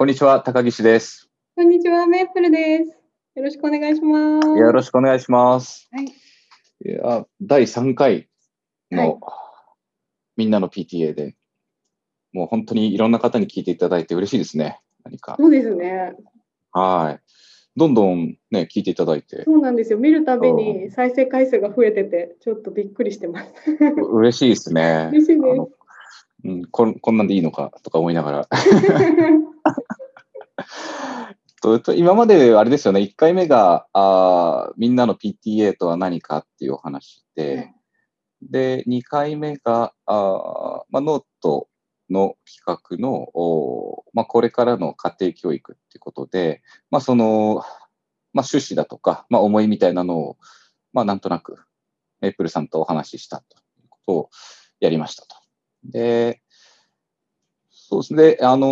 こんにちは、高岸です。こんにちは、メープルです。よろしくお願いします。よろしくお願いします。はい。いや第3回の、はいみんなの PTA で、もう本当にいろんな方に聞いていただいて嬉しいですね。何か。そうですね。はい。どんどんね、聞いていただいて、そうなんですよ。見るたびに再生回数が増えてて、ちょっとびっくりしてます。う嬉しいですね。嬉しいですうん、こんこんなんでいいのかとか思いながら。今まであれですよね、1回目があーみんなの PTA とは何かっていうお話で、はいで、2回目が、あーまあ、ノートの企画の、おまあ、これからの家庭教育っていうことで、まあ、その、まあ、趣旨だとか、まあ、思いみたいなのを、まあ、なんとなく、メイプルさんとお話ししたということをやりましたと。で、そうですね、あの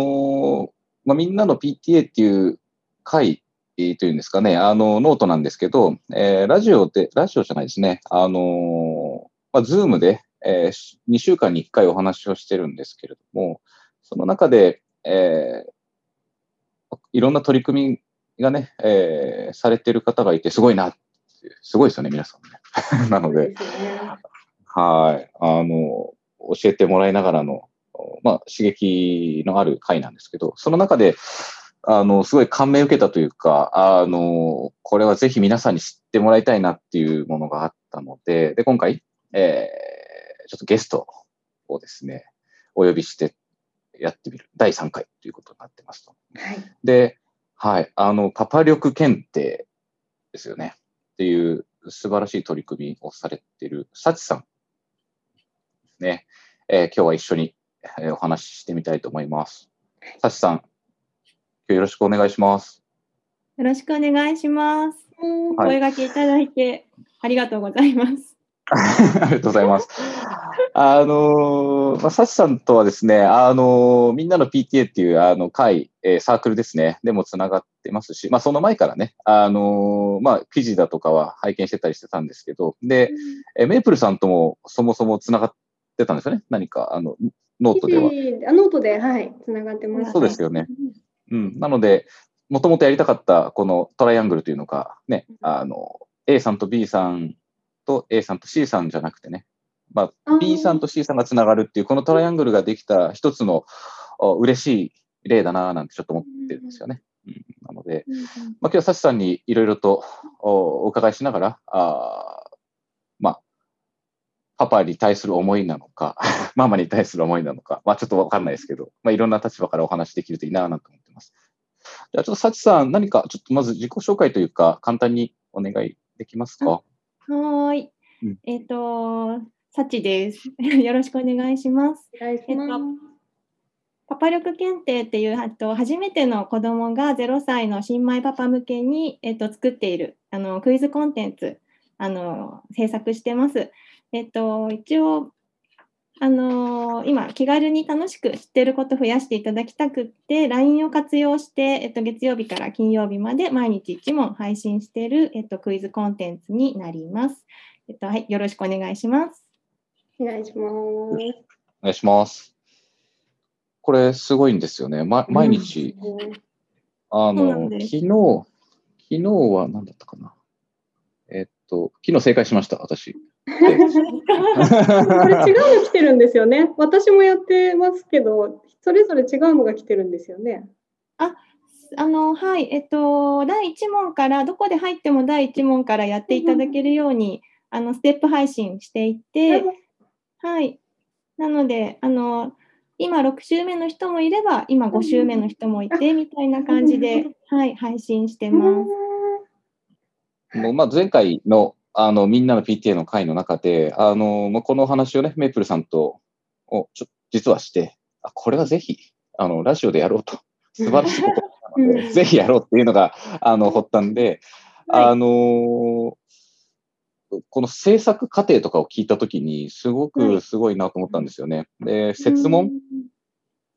ーまあ、みんなの PTA っていう会えーというんですかね、あの、ノートなんですけど、えーラジオで、ラジオじゃないですね、あのーまあ、 Zoom で、え2週間に1回お話をしてるんですけれども、その中で、えーいろんな取り組みがね、えーされてる方がいて、すごいなすごいですよね、皆さんね。なので、はい。あの、教えてもらいながらの、まあ、刺激のある回なんですけど、その中で、あの、すごい感銘を受けたというか、あの、これはぜひ皆さんに知ってもらいたいなっていうものがあったので、で、今回、えーちょっとゲストをですね、お呼びしてやってみる。第3回ということになってますと。はい。で、はい、あの、パパ力検定ですよね。っていう素晴らしい取り組みをされている、サチさんですね。えー今日は一緒に、えーお話ししてみたいと思います。サチさん、今日よろしくお願いします。よろしくお願いします。はい声掛けいただいてありがとうございます。ありがとうございます。あのーまあ、サチさんとはですね、あのーみんなの PTA っていうあの会、えーサークルですね、でもつながってますし、まあ、その前からね、あのーまあ、記事だとかは拝見してたりしてたんですけど、で、えーメイプルさんともそもそもつながってたんですよね、何か、あの、ノートでは。あノートで、はい、つながってます。そうですよね。うん。なので、もともとやりたかったこのトライアングルというのが、ね、あの、A さんと B さんと A さんと C さんじゃなくてね、まあ、B さんと C さんがつながるっていう、このトライアングルができた一つのお嬉しい例だなぁなんてちょっと思ってるんですよね。うん、なので、まあ、今日はサチさんにいろいろとおお伺いしながら、あ、パパに対する思いなのか、ママに対する思いなのか、まあちょっとわかんないですけど、まあいろんな立場からお話できるといいなぁなんて思ってます。じゃあちょっとサチさん、何かちょっとまず自己紹介というか、簡単にお願いできますか？はーい。うんえっ、と、サチです。よろしくお願いします。お願いします。パパ力検定っていう、あと初めての子供が0歳の新米パパ向けに、えっと、作っているあのクイズコンテンツあの制作してます。えっと、一応あの今気軽に楽しく知ってること増やしていただきたくって LINE を活用して、えっと、月曜日から金曜日まで毎日1問配信している、えっと、クイズコンテンツになります。えっとはい、よろしくお願いします。お願いします。お願いします。これすごいんですよね。ま、毎日、うなんの、です昨日、昨日は何だったかな。えっと、昨日正解しました、私。これ違うの来てるんですよね。私もやってますけど、それぞれ違うのが来てるんですよね。あのはい、えっと、第1問から、どこで入っても第1問からやっていただけるように、あのステップ配信していて、はい。なので、あの、今6週目の人もいれば、今5週目の人もいて、みたいな感じで、はい、配信してます。もうまあ前回のあのみんなの PTA の会の中で、あのまあこのお話をね、メイプルさんとおちょ実はして、あこれはぜひあのラジオでやろうと、素晴らしいことなので、ぜひやろうっていうのがあの発端で、はい。あのこの制作過程とかを聞いたときに、すごくすごいなと思ったんですよね。で、設問？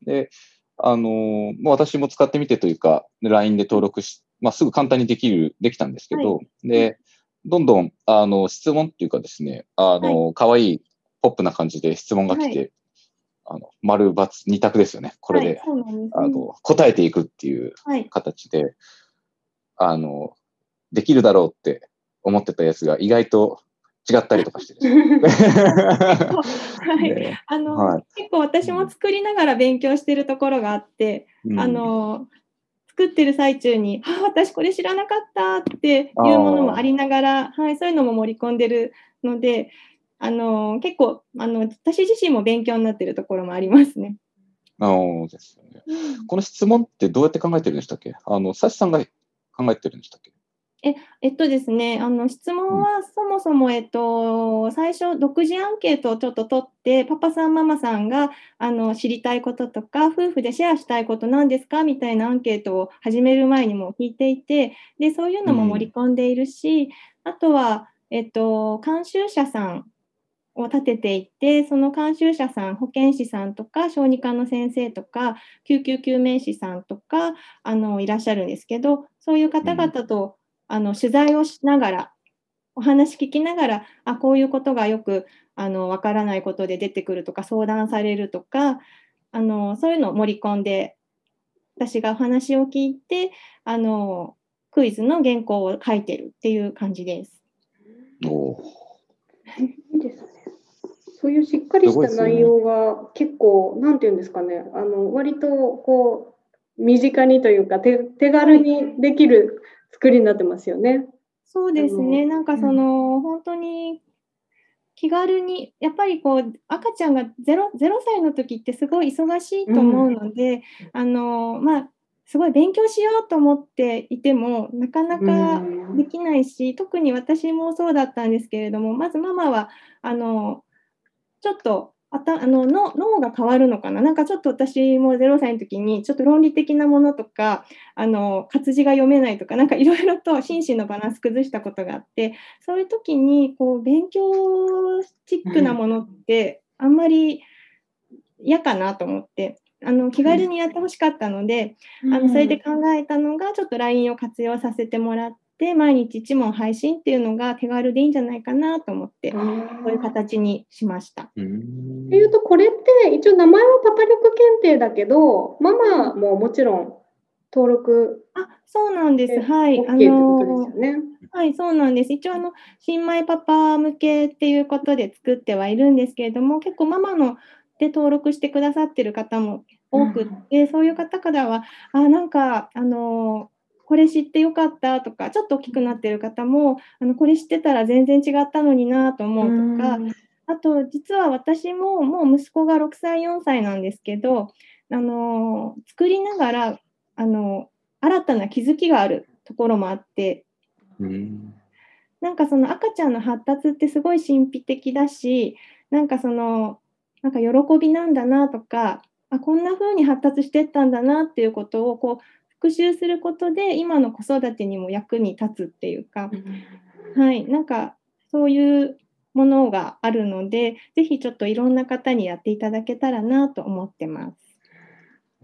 で、あのーもう私も使ってみてというか、LINE で登録し、まあ、すぐ簡単にできる、できたんですけど、で、どんどん、あの、質問っていうかですね、あの、可愛いポップな感じで質問が来て、あの、丸×二択ですよね。これで、はい、です、あの、答えていくっていうはい、形で、あの、できるだろうって思ってたやつが意外と違ったりとかして はい、ね。あの、はい。結構私も作りながら勉強してるところがあって、うん。あの作ってる最中に「あ私これ知らなかった」っていうものもありながら、はい、そういうのも盛り込んでるのであの結構あの私自身も勉強になってるところもありますね。そうですよね。この質問ってどうやって考えてるんでしたっけ？あの、サシさんが考えてるんでしたっけ？えっとですね、あの質問はそもそも、えっと、最初、独自アンケートをちょっと取って、パパさん、ママさんがあの知りたいこととか、夫婦でシェアしたいことなんですか？みたいなアンケートを始める前にも聞いていて、でそういうのも盛り込んでいるし、あとは、えっと、監修者さんを立てていて、その監修者さん、保健師さんとか、小児科の先生とか、救急救命士さんとかあのいらっしゃるんですけど、そういう方々と、あの取材をしながら、お話聞きながら、あこういうことがよくあのわからないことで出てくるとか、相談されるとか、あのそういうのを盛り込んで、私がお話を聞いて、あのクイズの原稿を書いてるっていう感じです。おーいいですね。そういうしっかりした内容が結構、なんていうんですかね、あの割とこう身近にというか手手軽にできる作りになってますよね。そうですね、なんかその、本当に気軽に、やっぱりこう赤ちゃんが 0, 0歳の時ってすごい忙しいと思うので、あのまあ、すごい勉強しようと思っていても、なかなかうん。できないし、特に私もそうだったんですけれども、まずママはあのちょっとあたあの脳脳が変わるのかな、なんかちょっと私も0歳の時に、ちょっと論理的なものとか、あの活字が読めないとか、なんかいろいろと心身のバランス崩したことがあって、そういう時にこう勉強チックなものって、あんまり嫌かなと思って。あの気軽にやってほしかったので、あのそれで考えたのが、ちょっと LINE を活用させてもらって、毎日一問配信っていうのが手軽でいいんじゃないかなと思って、こういう形にしました。うんっていうと、これって一応名前はパパ力検定だけど、ママももちろん登録あ、そうなんです。はい。OK あのですよね。はい、そうなんです。一応あの、新米パパ向けっていうことで作ってはいるんですけれども、結構ママので登録してくださってる方も多くって、そういう方からは、あ、なんか、あの、これ知ってよかったとか、ちょっと大きくなってる方も、あのこれ知ってたら全然違ったのになと思うとか、あと、実は私ももう息子が6歳、4歳なんですけど、あの作りながら、あの新たな気づきがあるところもあって、うん。なんかその赤ちゃんの発達ってすごい神秘的だし、なんかその、なんか喜びなんだなとか、あこんな風に発達してったんだなっていうことをこう復習することで、今の子育てにも役に立つっていうか、はい、なんかそういうものがあるので、ぜひちょっといろんな方にやっていただけたらなと思ってます。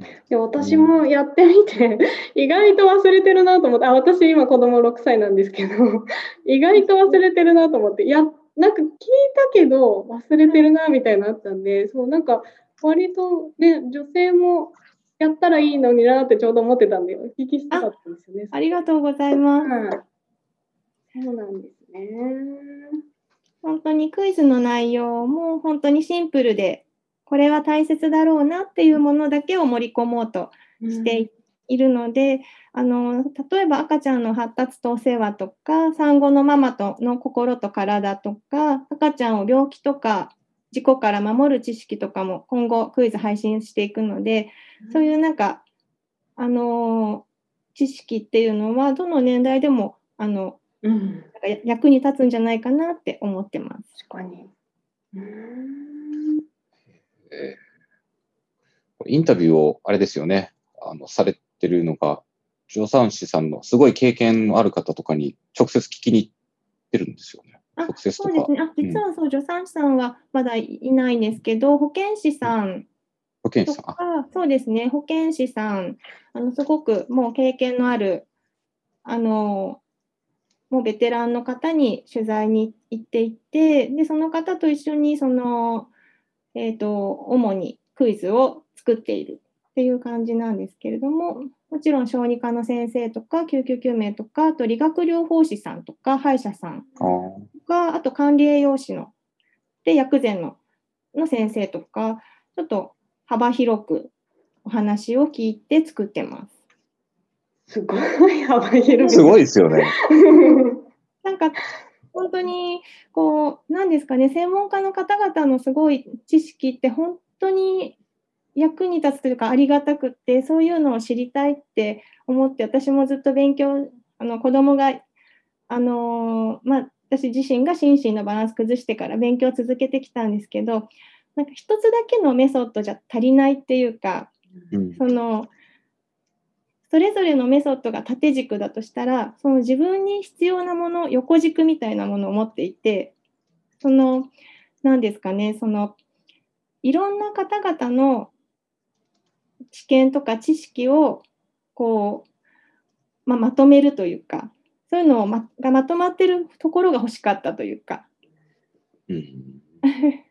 いや私もやってみて、意外と忘れてるなと思って、あ私今子供6歳なんですけど、意外と忘れてるなと思って、いや、なんか聞いたけど忘れてるなみたいなのあったんで、そう、なんか割とね、女性もやったらいいのになってちょうど思ってたんで、お聞きしたかったんですよね。ありがとうございます。はい。そうなんですね。本当にクイズの内容も本当にシンプルで、これは大切だろうなっていうものだけを盛り込もうとしているので、あの例えば赤ちゃんの発達とお世話とか、産後のママとの心と体とか、赤ちゃんを病気とか事故から守る知識とかも今後クイズ配信していくので、そういうなんか、あの知識っていうのはどの年代でもあのうん、なんか役に立つんじゃないかなって思ってます。確かに。うんえーインタビューを、あれですよね、あの、されてるのが、助産師さんのすごい経験のある方とかに直接聞きに行ってるんですよね。あそうですね。あ実はそう、助産師さんはまだいないんですけど、保健師さんと保健師さん。そうですね、保健師さん、あのすごくもう経験のある、あの、もうベテランの方に取材に行っていて、で、その方と一緒に、その、えっ、と、主にクイズを作っているっていう感じなんですけれども、もちろん小児科の先生とか救急救命とか、あと理学療法士さんとか歯医者さんとか、あと管理栄養士ので薬膳のの先生とか、ちょっと幅広くお話を聞いて作ってます。すごい幅広い。すごいですよね。なんか本当にこうなんですかね専門家の方々のすごい知識って本当に役に立つというかありがたくってそういうのを知りたいって思って私もずっと勉強あの子供があのまあ、私自身が心身のバランス崩してから勉強を続けてきたんですけどなんか一つだけのメソッドじゃ足りないっていうか、うん、そのそれぞれのメソッドが縦軸だとしたらその自分に必要なもの横軸みたいなものを持っていてその何ですかねそのいろんな方々の知見とか知識をこう、まあ、まとめるというかそういうのをまがまとまってるところが欲しかったというか。うん、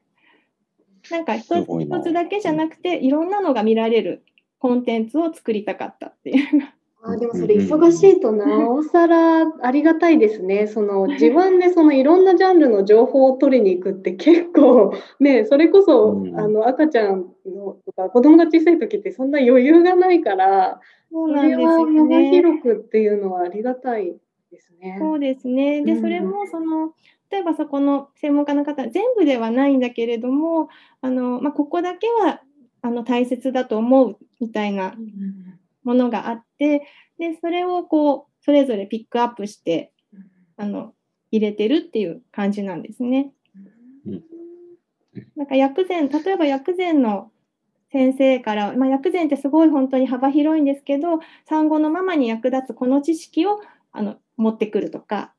なんか一つ一つだけじゃなくていろんなのが見られるコンテンツを作りたかったっていう。あでもそれ忙しいとなおさらありがたいですね。その自分でそのいろんなジャンルの情報を取りに行くって結構 ねそれこそ、うん、あの赤ちゃんのとか子供が小さい時ってそんな余裕がないからそうなんですよ、ね、幅広くっていうのはありがたいですね。そうですね。で、それもその例えばそこの専門家の方全部ではないんだけれどもあの、まあ、ここだけはあの大切だと思うみたいなものがあってでそれをこうそれぞれピックアップしてあの入れてるっていう感じなんですね。なんか薬膳例えば薬膳の先生から、まあ、薬膳ってすごい本当に幅広いんですけど産後のママに役立つこの知識をあの持ってくるとか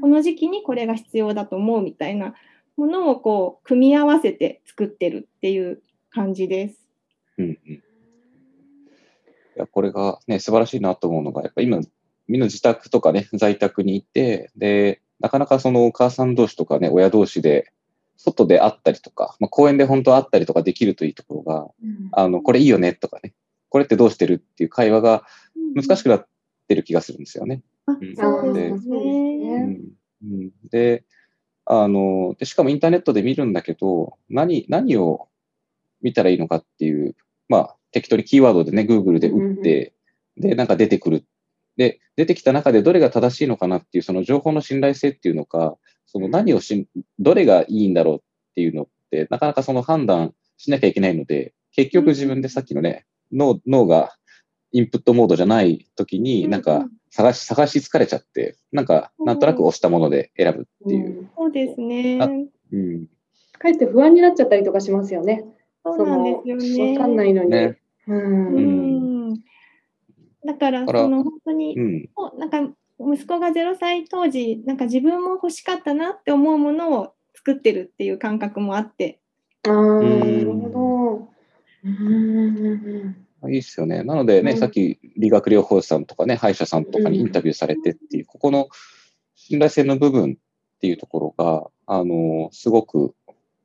この時期にこれが必要だと思うみたいなものをこう組み合わせて作ってるっていう感じです。うんうんやこれがね、素晴らしいなと思うのが、やっぱ今、みんな自宅とかね、在宅にいて、で、なかなかそのお母さん同士とかね、親同士で、外で会ったりとか、まあ、公園で本当は会ったりとかできるといいところが、うん、あの、これいいよねとかね、これってどうしてるっていう会話が難しくなってる気がするんですよね。うん、で、うん、で、あので、しかもインターネットで見るんだけど、何、何を見たらいいのかっていう、まあ、適当にキーワードでね、Google で打って、で、なんか出てくる。で、出てきた中でどれが正しいのかなっていう、その情報の信頼性っていうのか、その何をし、どれがいいんだろうっていうのって、なかなかその判断しなきゃいけないので、結局自分でさっきのね、脳脳がインプットモードじゃない時に、なんか探し、探し疲れちゃって、なんか、なんとなく押したもので選ぶっていう。そうですね。うん。かえって不安になっちゃったりとかしますよね。そうなんですよね。わかんないのに。ね、うん。だからその本当に、うん、なんか息子が0歳当時なんか自分も欲しかったなって思うものを作ってるっていう感覚もあって。ああ、なるほど。うんいいっすよね。なのでね、うん、さっき理学療法士さんとかね、歯医者さんとかにインタビューされてっていう、うん、ここの信頼性の部分っていうところが、あの、すごく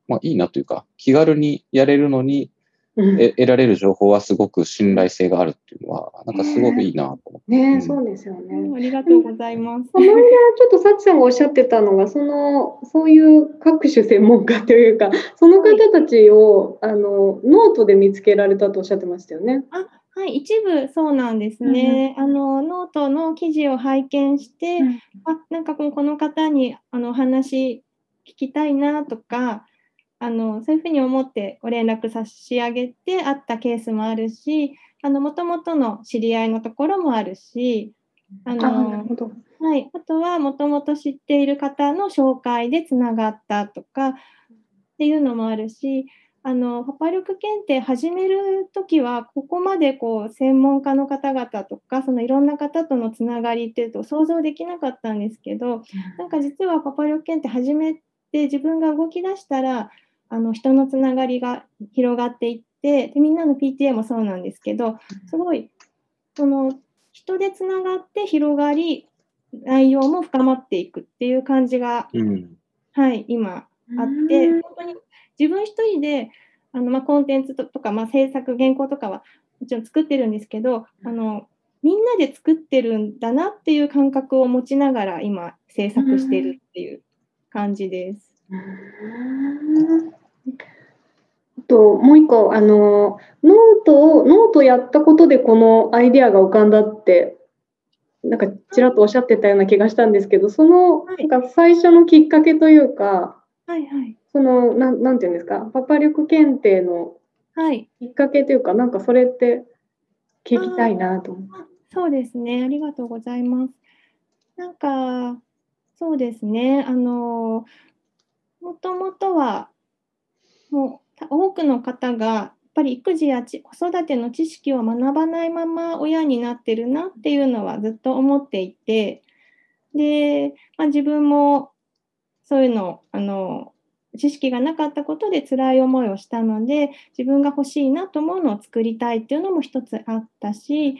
まあ、いいなというか、気軽にやれるのに、うん、得られる情報はすごく信頼性があるっていうのは、なんかすごくいいなと思って。ね、ねそうですよね、ありがとうございます。この間、ちょっとさちさんがおっしゃってたのが、その、そういう各種専門家というか、その方たちを、はい、あの、ノートで見つけられたとおっしゃってましたよね。あはい、一部そうなんですね。うん、あのノートの記事を拝見して、うん、あなんかこの方にあの話聞きたいなとか、あのそういうふうに思ってご連絡差し上げてあったケースもあるしもともとの知り合いのところもあるしあのはい、あとはもともと知っている方の紹介でつながったとかっていうのもあるしあのパパ力検定始める時はここまでこう専門家の方々とかそのいろんな方とのつながりっていうと想像できなかったんですけどなんか実はパパ力検定始めて自分が動き出したらあの人のつながりが広がっていってでみんなの PTA もそうなんですけどすごいその人でつながって広がり内容も深まっていくっていう感じが、うん、はい今あって、本当に自分一人であのまあ、コンテンツとか、まあ、制作、原稿とかはもちろん作ってるんですけど、あのみんなで作ってるんだなっていう感覚を持ちながら今制作してるっていう感じです。ともう一個あのノートをノートやったことでこのアイデアが浮かんだってなんかちらっとおっしゃってたような気がしたんですけどその、なんか最初のきっかけというか、はいはい、そのななんていうんですかパパ力検定のきっかけというか、はい、なんかそれって聞きたいなと思って。そうですね。ありがとうございます。なんかそうですね。あのもともとはもう多くの方がやっぱり育児や子育ての知識を学ばないまま親になってるなっていうのはずっと思っていてで、まあ、自分もそういうのあの知識がなかったことで辛い思いをしたので自分が欲しいなと思うのを作りたいっていうのも一つあったし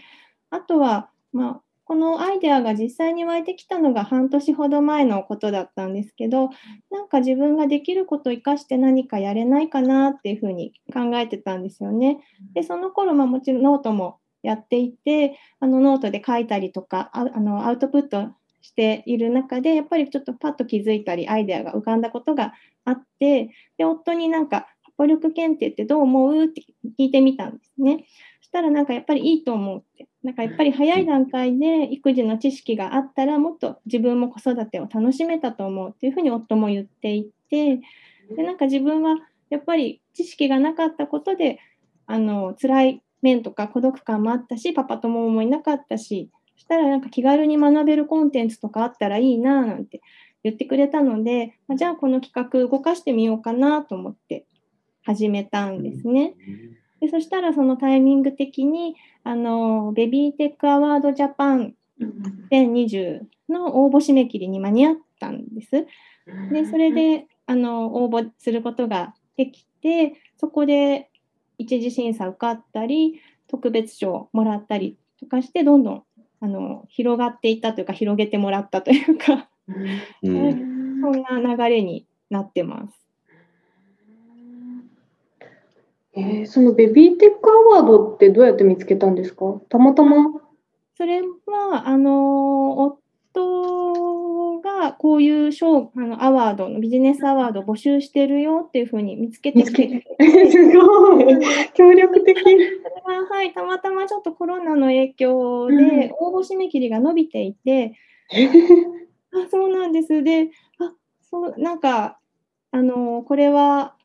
あとは、まあ、このアイデアが実際に湧いてきたのが半年ほど前のことだったんですけどなんか自分ができることを生かして何かやれないかなっていうふうに考えてたんですよね。でその頃、まあ、もちろんノートもやっていてあのノートで書いたりとかあのアウトプットしている中でやっぱりちょっとパッと気づいたりアイデアが浮かんだことがあってで夫になんか「パ力検定ってどう思う?」って聞いてみたんですね。そしたらなんかやっぱりいいと思うってなんかやっぱり早い段階で育児の知識があったらもっと自分も子育てを楽しめたと思うっていうふうに夫も言っていてでなんか自分はやっぱり知識がなかったことであの辛い面とか孤独感もあったしパパ友もいなかったしそしたらなんか気軽に学べるコンテンツとかあったらいいななんて言ってくれたのでじゃあこの企画動かしてみようかなと思って始めたんですね。でそしたらそのタイミング的にあのベビーテックアワードジャパン2020の応募締め切りに間に合ったんです。でそれであの応募することができてそこで一次審査受かったり特別賞もらったりとかしてどんどんあの広がっていったというか広げてもらったというか、うん、そんな流れになってます。えー、そのベビーテックアワードってどうやって見つけたんですか？たまたま？それは、あの、夫がこういう賞、あの、アワードのビジネスアワード募集してるよっていうふうに見つけてきて。すごい。協力的。それは、はい、たまたまちょっとコロナの影響で応募締め切りが伸びていて、あ、そうなんです。で、あ、そう、なんか、あの、これは、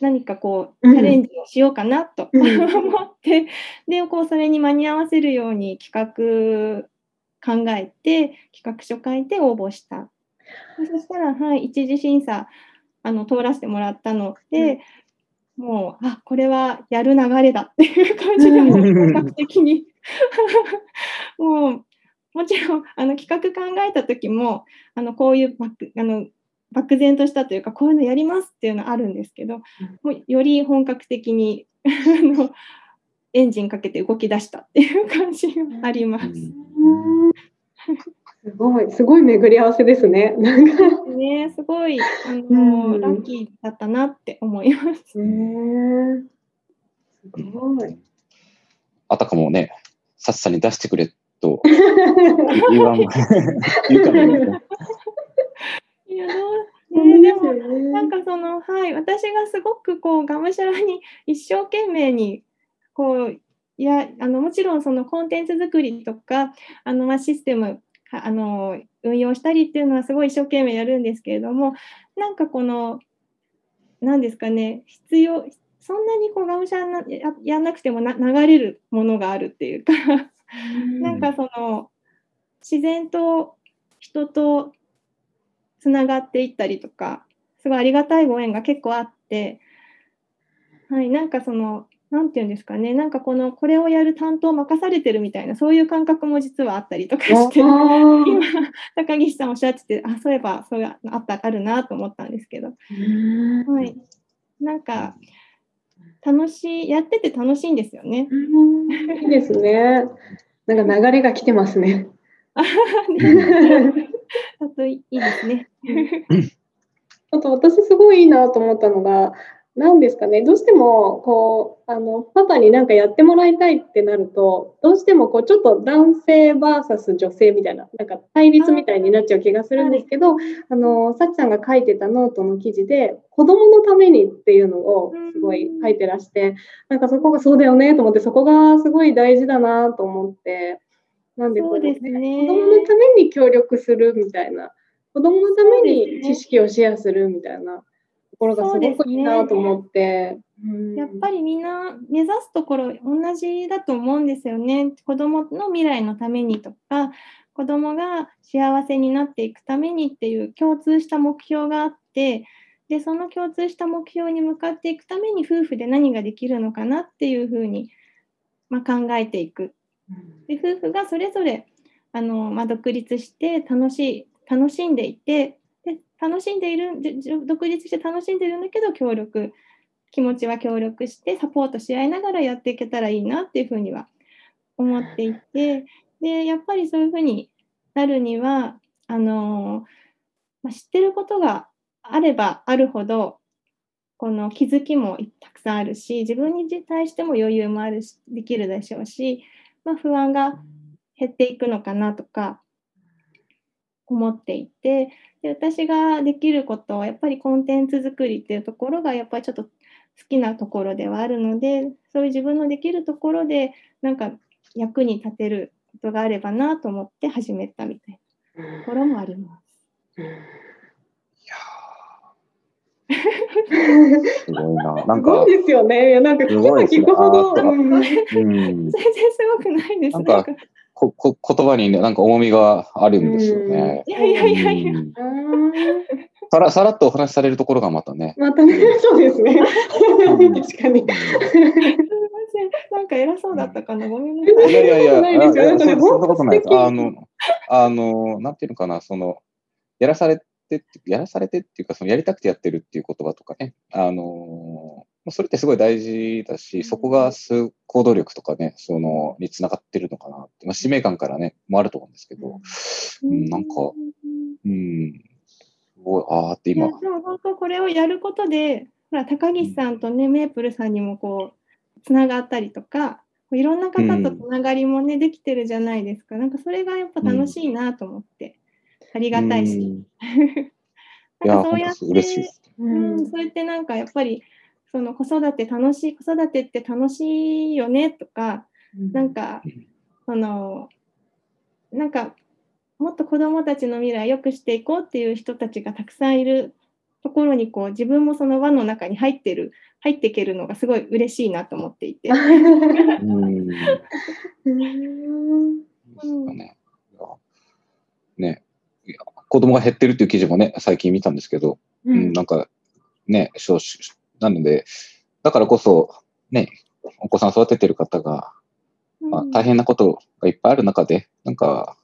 何かこうチャレンジをしようかなと思って、でこうそれに間に合わせるように企画考えて企画書書いて応募した。そしたら、はい、一次審査あの通らせてもらったので、うん、もうあこれはやる流れだっていう感じでも本格的に。もうもちろんあの企画考えた時もあのこういうバックあの漠然としたというかこういうのやりますっていうのはあるんですけど、もうより本格的に エンジンかけて動き出したっていう感じがあります。すごい、すごい巡り合わせですね。なんかね、すごい、あの、うん、ラッキーだったなって思います。すごい。あたかもね、さっさに出してくれと言わん、言うかもいやどうね、でも、なんかその、はい、私がすごくこう、がむしゃらに一生懸命に、こう、いや、あの、もちろんそのコンテンツ作りとか、あの、ま、システム、あの、運用したりっていうのはすごい一生懸命やるんですけれども、なんかこの、何ですかね、必要、そんなにこう、がむしゃらなややんなくてもな流れるものがあるっていうか なんかその、自然と人とつながっていったりとか、すごいありがたいご縁が結構あって、はい、なんかその、なんていうんですかね、なんかこの、これをやる担当を任されてるみたいな、そういう感覚も実はあったりとかして、今、高岸さんおっしゃってて、あ、そういえば、そういうあったあるなと思ったんですけど、はい。なんか、楽しい、やってて楽しいんですよね。いいですね。なんか流れが来てますね。あといいですね。あと私すごいいいなと思ったのが、なんですかね、どうしても、こう、あの、パパになんかやってもらいたいってなると、どうしても、こう、ちょっと男性 VS 女性みたいな、なんか対立みたいになっちゃう気がするんですけど、あの、さちさんが書いてたノートの記事で、子供のためにっていうのをすごい書いてらして、なんかそこがそうだよねと思って、そこがすごい大事だなと思って、なんでこう、ね、子供のために協力するみたいな、子供のために知識をシェアするみたいな。ころがすごくいいなと思って。やっぱりみんな目指すところ同じだと思うんですよね。子どもの未来のためにとか子どもが幸せになっていくためにっていう共通した目標があってでその共通した目標に向かっていくために夫婦で何ができるのかなっていうふうに、まあ、考えていく。で夫婦がそれぞれあの、まあ、独立して楽しい楽しんでいてで楽しんでいる独立して楽しんでいるんだけど協力気持ちは協力してサポートし合いながらやっていけたらいいなっていうふうには思っていてでやっぱりそういうふうになるにはあの、まあ、知ってることがあればあるほどこの気づきもたくさんあるし自分に対しても余裕もあるしできるでしょうし、まあ、不安が減っていくのかなとか思っていてで私ができることはやっぱりコンテンツ作りっていうところがやっぱりちょっと好きなところではあるのでそういう自分のできるところでなんか役に立てることがあればなと思って始めたみたいなところもあります。いやすごいな。なんか。すごいですよね。なんか聞けば聞くほど。うん、全然すごくないです。なんかここ言葉にね、なんか重みがあるんですよね。いやいやいやいや。さらさらっとお話しされるところがまたね。またね、そうですね。確かに。なんか偉そうだったかな、ごめんなさい。いやいやいや、いやそんなことないです。あの、あの、なんていうのかな、その、やらされて、やらされてっていうか、そのやりたくてやってるっていう言葉とかね、あの、それってすごい大事だし、そこが行動力とかね、その、につながってるのかなって、まあ、使命感からね、もあると思うんですけど、うん、なんか、うん、すごい、ああって今。でも本当これをやることで、ほら、高岸さんとね、メープルさんにもこう、つながったりとか、いろんな方とつながりもね、うん、できてるじゃないですか。なんかそれがやっぱ楽しいなと思って、ありがたいし。うん、なんかそうやって、うん、そうやってなんかやっぱり、その子育て楽しい子育てって楽しいよねとか、うん、なんかそのなんかもっと子どもたちの未来を良くしていこうっていう人たちがたくさんいるところにこう自分もその輪の中に入ってる入っていけるのがすごい嬉しいなと思っていて。ね、子供が減ってるっていう記事もね最近見たんですけど、うん、なんかね少子なので、だからこそ、ね、お子さん育ててる方が、まあ、大変なことがいっぱいある中で、なんか、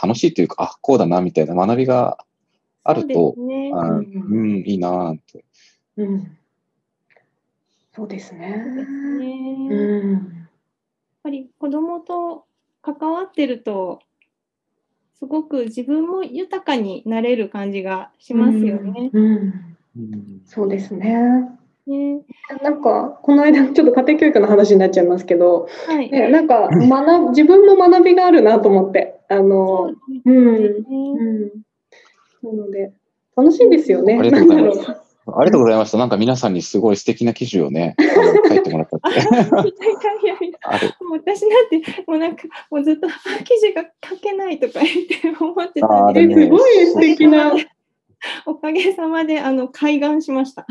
楽しいというか、あ、こうだな、みたいな学びがあると、うね、あうん、いいなって。うん。そうですね。うん、やっぱり子供と関わってると、すごく自分も豊かになれる感じがしますよね。うん、うん、そうですね。ね、なんかこの間ちょっと家庭教育の話になっちゃいますけど、はい、ね、なんか学自分も学びがあるなと思ってあのうん、うん、なので楽しいんですよね。ありがとうございます。ありがとうございました。なんか皆さんにすごい素敵な記事をね、書いてもらったって。いやいやいや、私なんて、もうなんか、もうずっと、記事が書けないとか言って思ってたんで、すごい素敵な。おかげさまであの開眼しました。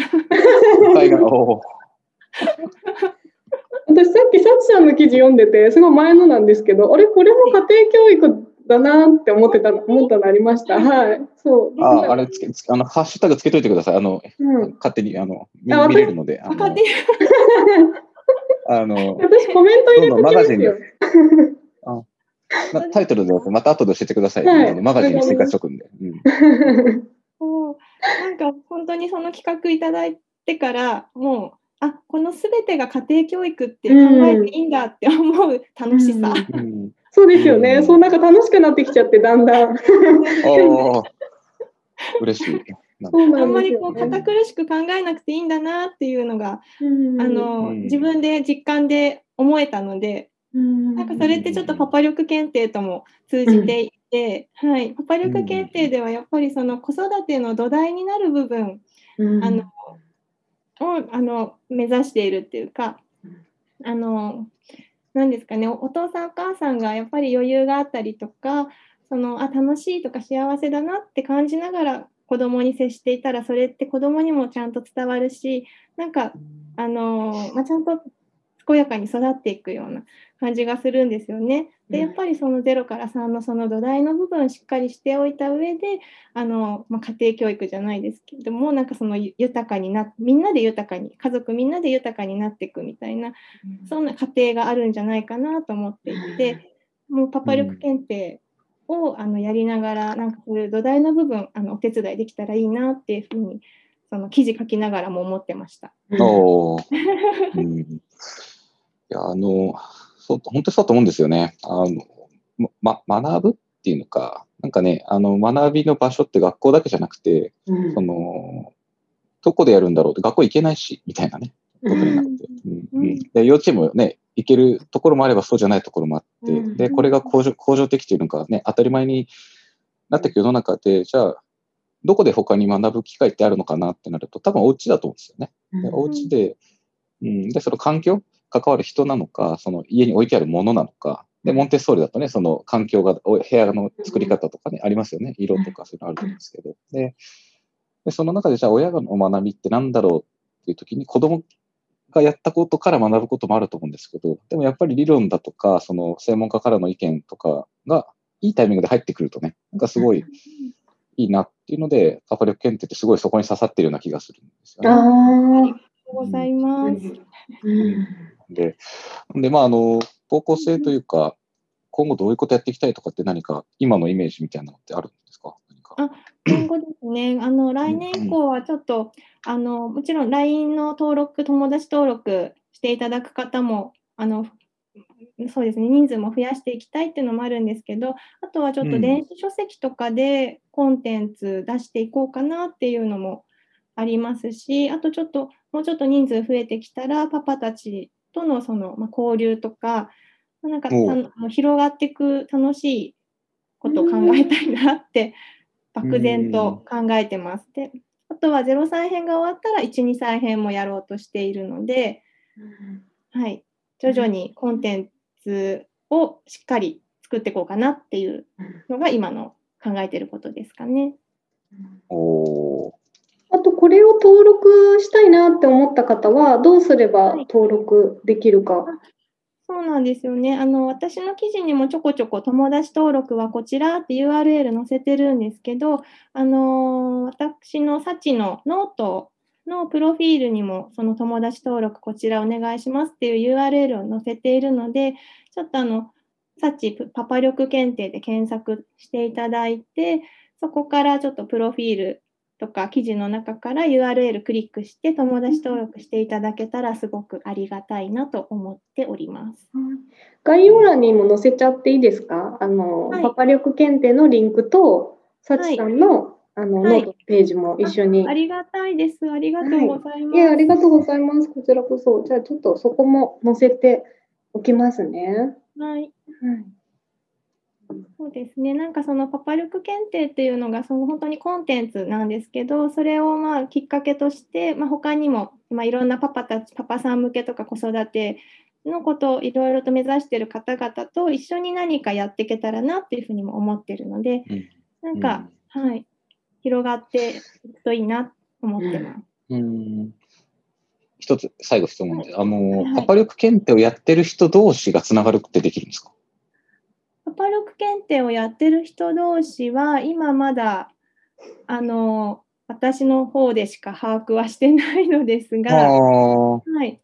開眼お私さっきサチさんの記事読んでてすごい前のなんですけどあれこれも家庭教育だなって思ってた思ったのありました。はい。そう。ああれつけあのハッシュタグつけといてください。あの、うん、勝手にあの見見れるので。あの あの私コメント入れてマガジンあタイトルでまた後で教えてください。はい、マガジンに追加しとくんで。なんか本当にその企画いただいてからもうあこのすべてが家庭教育って考えていいんだって思う楽しさ。うん、そうですよね、うん、そうなんか楽しくなってきちゃってだんだん。嬉しい。あんまりこう堅苦しく考えなくていいんだなっていうのが、あの自分で実感で思えたので、なんかそれってちょっとパパ力検定とも通じていて、はい、パパ力検定ではやっぱりその子育ての土台になる部分、あのをあの目指しているっていうか、あの何ですかねお父さんお母さんがやっぱり余裕があったりとかそのあ楽しいとか幸せだなって感じながら子供に接していたらそれって子供にもちゃんと伝わるしなんかあの、まあ、ちゃんと健やかに育っていくような感じがするんですよね。でやっぱりその0から3のその土台の部分をしっかりしておいた上であの、まあ、家庭教育じゃないですけどもなんかその豊かになみんなで豊かに家族みんなで豊かになっていくみたいな、そんな家庭があるんじゃないかなと思っていて、もうパパ力検定をあのやりながらなんかそういう土台の部分あのお手伝いできたらいいなっていうふうにその記事書きながらも思ってました。おうん、いやあのそう本当にそうと思うんですよね。あのま、学ぶっていうのか、なんかね、あの学びの場所って学校だけじゃなくて、うん、そのどこでやるんだろうって、学校行けないし、みたいなね、で幼稚園もね、行けるところもあればそうじゃないところもあって、で、これが向上向上的というのがね、当たり前になっていく世の中で、じゃあ、どこで他に学ぶ機会ってあるのかなってなると、多分お家だと思うんですよね。でお家で、うん、で、その環境、関わる人なのか、その家に置いてあるものなのか、で、モンテッソーリだとね、その環境が、部屋の作り方とかね、ありますよね。色とかそういうのあると思うんですけど。で、でその中でじゃあ親の学びって何だろうっていう時に子供がやったことから学ぶこともあると思うんですけど、でもやっぱり理論だとか、その専門家からの意見とかがいいタイミングで入ってくるとね、なんかすごいいいなっていうので、パパ力検定ってすごいそこに刺さってるような気がするんですよね。あありがとうございます。うんで、で、まあ、あの、方向性というか、今後どういうことやっていきたいとかって何か、今のイメージみたいなのってあるんですかあ今後ですね、あの来年以降はちょっと、あのもちろん LINE の登録、友達登録していただく方も、あのそうですね、人数も増やしていきたいっていうのもあるんですけど、あとはちょっと電子書籍とかでコンテンツ出していこうかなっていうのもありますし、あとちょっと、もうちょっと人数増えてきたら、パパたちとのその、まあ、交流とか、まあ、なんか広がっていく楽しいことを考えたいなって漠然と考えてます。であとは0歳編が終わったら1、2歳編もやろうとしているので、はい、徐々にコンテンツをしっかり作っていこうかなっていうのが今の考えてることですかね。おあとこれを登録したいなって思った方はどうすれば登録できるか、はい、そうなんですよね。あの私の記事にもちょこちょこ友達登録はこちらって URL 載せてるんですけどあの私のサチのノートのプロフィールにもその友達登録こちらお願いしますっていう URL を載せているのでちょっとあのサチパパ力検定で検索していただいてそこからちょっとプロフィールとか記事の中から URL クリックして友達登録していただけたらすごくありがたいなと思っております。概要欄にも載せちゃっていいですか？あの、はい、パパ力検定のリンクと、さちさんの、はい、あの、ノートページも一緒にあ。ありがたいです。ありがとうございます。はい、いありがとうございます。こちらこそ。じゃあちょっとそこも載せておきますね。はい。はいそうですね、なんかそのパパ力検定っていうのがその本当にコンテンツなんですけど、それをまあきっかけとして、まあ、他にもまあいろんなパパたち、パパさん向けとか子育てのことをいろいろと目指している方々と一緒に何かやっていけたらなっていうふうにも思ってるので、うん、なんか、うん、はい、広がっていくといいなと思ってます。うん、一つ最後質問で、はい、あの、はい、パパ力検定をやってる人同士がつながるってできるんですか？パパ力検定をやってる人同士は今まだあの私の方でしか把握はしてないのですが、はい、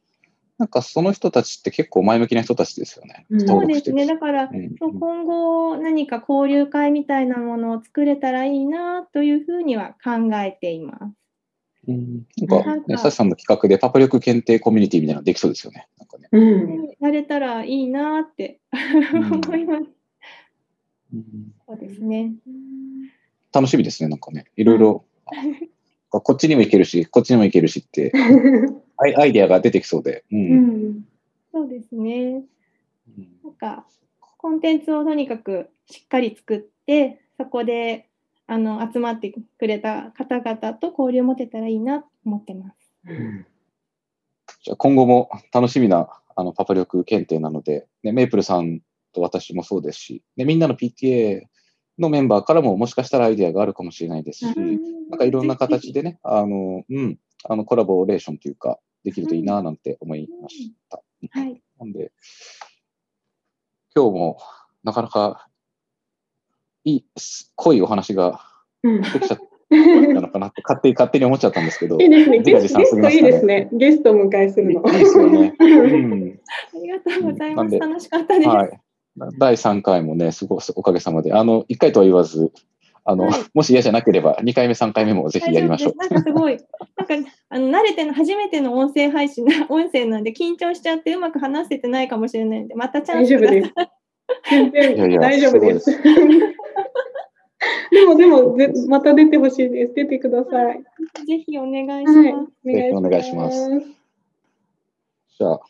なんかその人たちって結構前向きな人たちですよね。そうですね。だから、うん、今後何か交流会みたいなものを作れたらいいなというふうには考えています。うん、なんか、ね、サシさんの企画でパパ力検定コミュニティみたいなのできそうですよね。なんかね。うん、やれたらいいなって 思います。そうですね。楽しみですね、なんかね。いろいろこっちにも行けるし、こっちにも行けるしって、アイアイデアが出てきそうで。うん。うん。そうですね。うんなんかコンテンツをとにかくしっかり作ってそこであの集まってくれた方々と交流を持てたらいいなと思ってます。じゃあ今後も楽しみなあのパパ力検定なので、ね、メイプルさんと私もそうですし、ね、みんなの PTA のメンバーからももしかしたらアイデアがあるかもしれないですし、なんかいろんな形でね、あの、うん、あのコラボレーションというか、できるといいななんて思いました。はい、なんで、今日もなかなかいい、す濃いお話がうん。できちゃったのかなって 勝手に勝手に思っちゃったんですけど、いいですね。ゲストいいですね。ゲストを迎えするの。いいですよね。うんありがとうございます。楽しかったです。はい。第3回もね、すごいおかげさまで、あの、1回とは言わず、あの、はいもし嫌じゃなければ、2回目、3回目もぜひやりましょう。なんかすごい、なんかあの慣れての初めての音声配信な 音声なんで緊張しちゃってうまく話せてないかもしれないんで、またチャン大スください丈夫です。全然大丈夫です。でもでもぜまた出てほしいです。出てください。ぜひお願いしはいます。ぜひお願いしますじゃあ、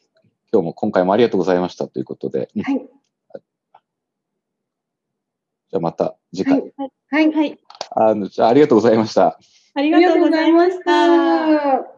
今日も今回もありがとうございましたということで、うんじゃあまた次回。はい。はい。あの、じゃあありがとうございました。ありがとうございました。